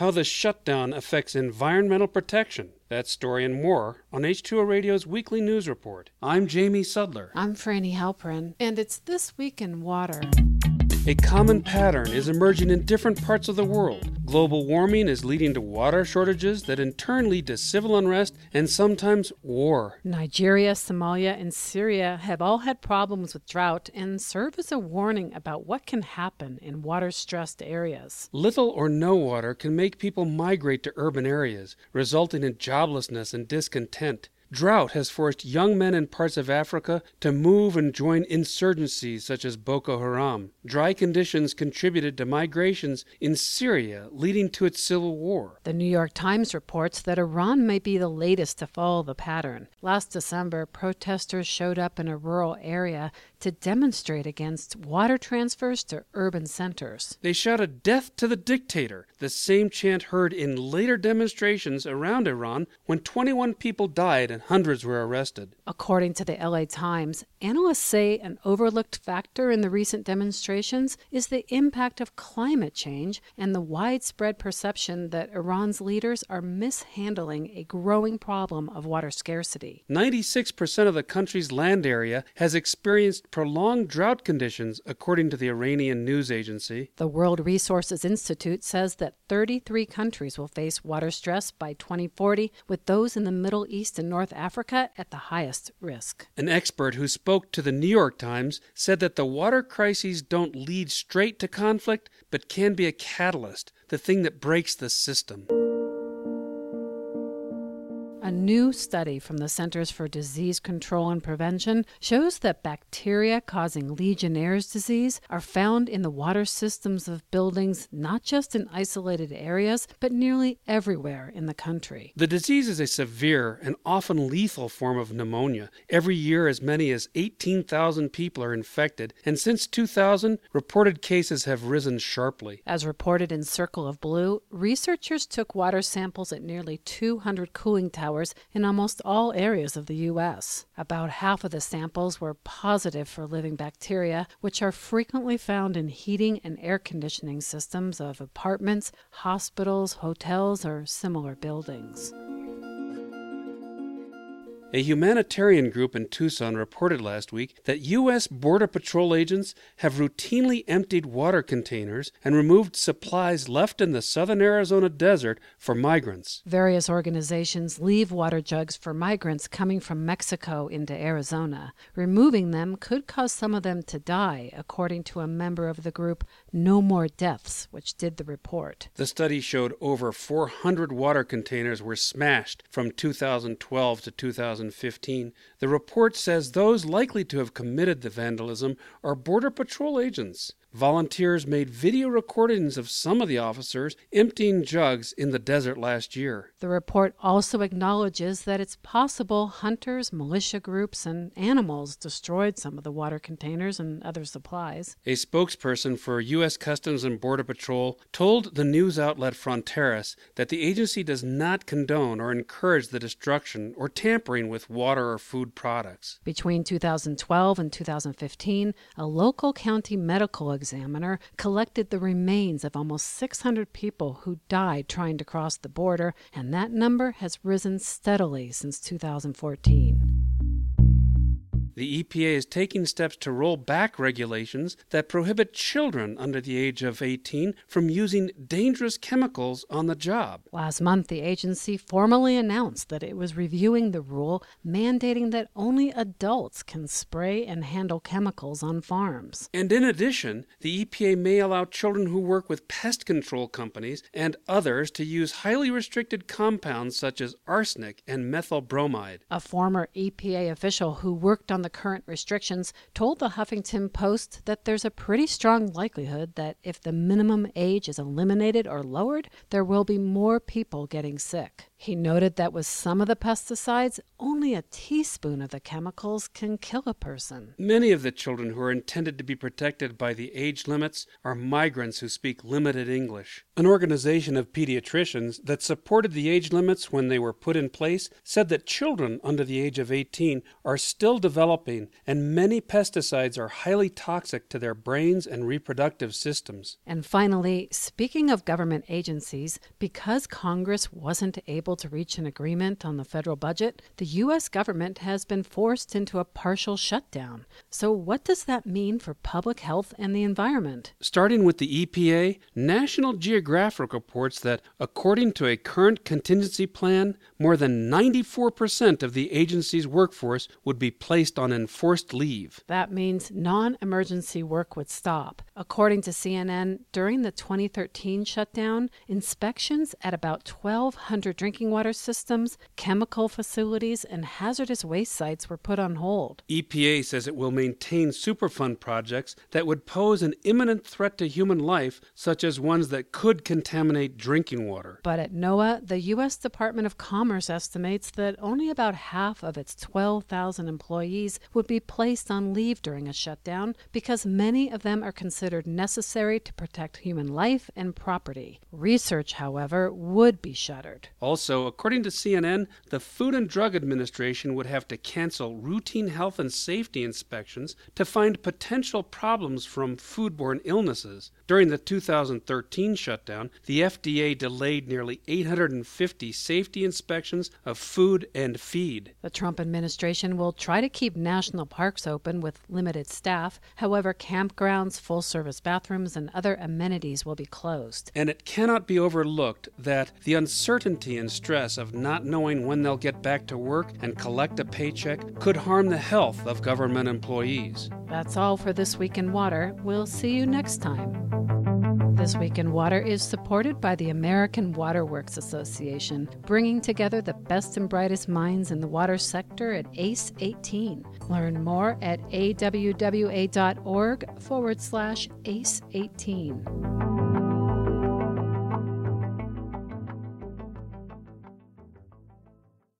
how the shutdown affects environmental protection. That story and more on H2O Radio's weekly news report. I'm Jamie Sudler. I'm Frani Halperin, and it's This Week in Water. A common pattern is emerging in different parts of the world. Global warming is leading to water shortages that in turn lead to civil unrest and sometimes war. Nigeria, Somalia, and Syria have all had problems with drought and serve as a warning about what can happen in water stressed areas. Little or no water can make people migrate to urban areas, resulting in joblessness and discontent. Drought has forced young men in parts of Africa to move and join insurgencies such as Boko Haram. Dry conditions contributed to migrations in Syria, leading to its civil war. The New York Times reports that Iran may be the latest to follow the pattern. Last December, protesters showed up in a rural area to demonstrate against water transfers to urban centers. They shouted death to the dictator, the same chant heard in later demonstrations around Iran when 21 people died and hundreds were arrested. According to the LA Times, analysts say an overlooked factor in the recent demonstrations is the impact of climate change and the widespread perception that Iran's leaders are mishandling a growing problem of water scarcity. 96% of the country's land area has experienced prolonged drought conditions, according to the Iranian news agency. The World Resources Institute says that 33 countries will face water stress by 2040, with those in the Middle East and North Africa at the highest risk. An expert who spoke to the New York Times said that the water crises don't lead straight to conflict, but can be a catalyst, the thing that breaks the system. A new study from the Centers for Disease Control and Prevention shows that bacteria causing Legionnaire's disease are found in the water systems of buildings not just in isolated areas, but nearly everywhere in the country. The disease is a severe and often lethal form of pneumonia. Every year, as many as 18,000 people are infected, and since 2000, reported cases have risen sharply. As reported in Circle of Blue, researchers took water samples at nearly 200 cooling towers in almost all areas of the U.S. About half of the samples were positive for living bacteria, which are frequently found in heating and air conditioning systems of apartments, hospitals, hotels, or similar buildings. A humanitarian group in Tucson reported last week that U.S. Border Patrol agents have routinely emptied water containers and removed supplies left in the southern Arizona desert for migrants. Various organizations leave water jugs for migrants coming from Mexico into Arizona. Removing them could cause some of them to die, according to a member of the group No More Deaths, which did the report. The study showed over 400 water containers were smashed from 2012 to 2015. The report says those likely to have committed the vandalism are Border Patrol agents. Volunteers made video recordings of some of the officers emptying jugs in the desert last year. The report also acknowledges that it's possible hunters, militia groups, and animals destroyed some of the water containers and other supplies. A spokesperson for U.S. Customs and Border Patrol told the news outlet Fronteras that the agency does not condone or encourage the destruction or tampering with water or food products. Between 2012 and 2015, a local county medical examiner collected the remains of almost 600 people who died trying to cross the border, and that number has risen steadily since 2014. The EPA is taking steps to roll back regulations that prohibit children under the age of 18 from using dangerous chemicals on the job. Last month, the agency formally announced that it was reviewing the rule mandating that only adults can spray and handle chemicals on farms. And in addition, the EPA may allow children who work with pest control companies and others to use highly restricted compounds such as arsenic and methyl bromide. A former EPA official who worked on the current restrictions told the Huffington Post that there's a pretty strong likelihood that if the minimum age is eliminated or lowered, there will be more people getting sick. He noted that with some of the pesticides, only a teaspoon of the chemicals can kill a person. Many of the children who are intended to be protected by the age limits are migrants who speak limited English. An organization of pediatricians that supported the age limits when they were put in place said that children under the age of 18 are still developing and many pesticides are highly toxic to their brains and reproductive systems. And finally, speaking of government agencies, because Congress wasn't able to reach an agreement on the federal budget, the U.S. government has been forced into a partial shutdown. So, what does that mean for public health and the environment? Starting with the EPA, National Geographic reports that, according to a current contingency plan, more than 94% of the agency's workforce would be placed on enforced leave. That means non emergency work would stop. According to CNN, during the 2013 shutdown, inspections at about 1,200 drinking water systems, chemical facilities, and hazardous waste sites were put on hold. EPA says it will maintain Superfund projects that would pose an imminent threat to human life, such as ones that could contaminate drinking water. But at NOAA, the U.S. Department of Commerce estimates that only about half of its 12,000 employees would be placed on leave during a shutdown because many of them are considered necessary to protect human life and property. Research, however, would be shuttered. Also, according to CNN, the Food and Drug Administration would have to cancel routine health and safety inspections to find potential problems from foodborne illnesses. During the 2013 shutdown, the FDA delayed nearly 850 safety inspections of food and feed. The Trump administration will try to keep national parks open with limited staff. However, campgrounds, full service bathrooms, and other amenities will be closed. And it cannot be overlooked that the uncertainty and stress of not knowing when they'll get back to work and collect a paycheck could harm the health of government employees. That's all for This Week in Water. We'll see you next time. This Week in Water is supported by the American Waterworks Association, bringing together the best and brightest minds in the water sector at ACE 18. Learn more at awwa.org forward slash ACE 18.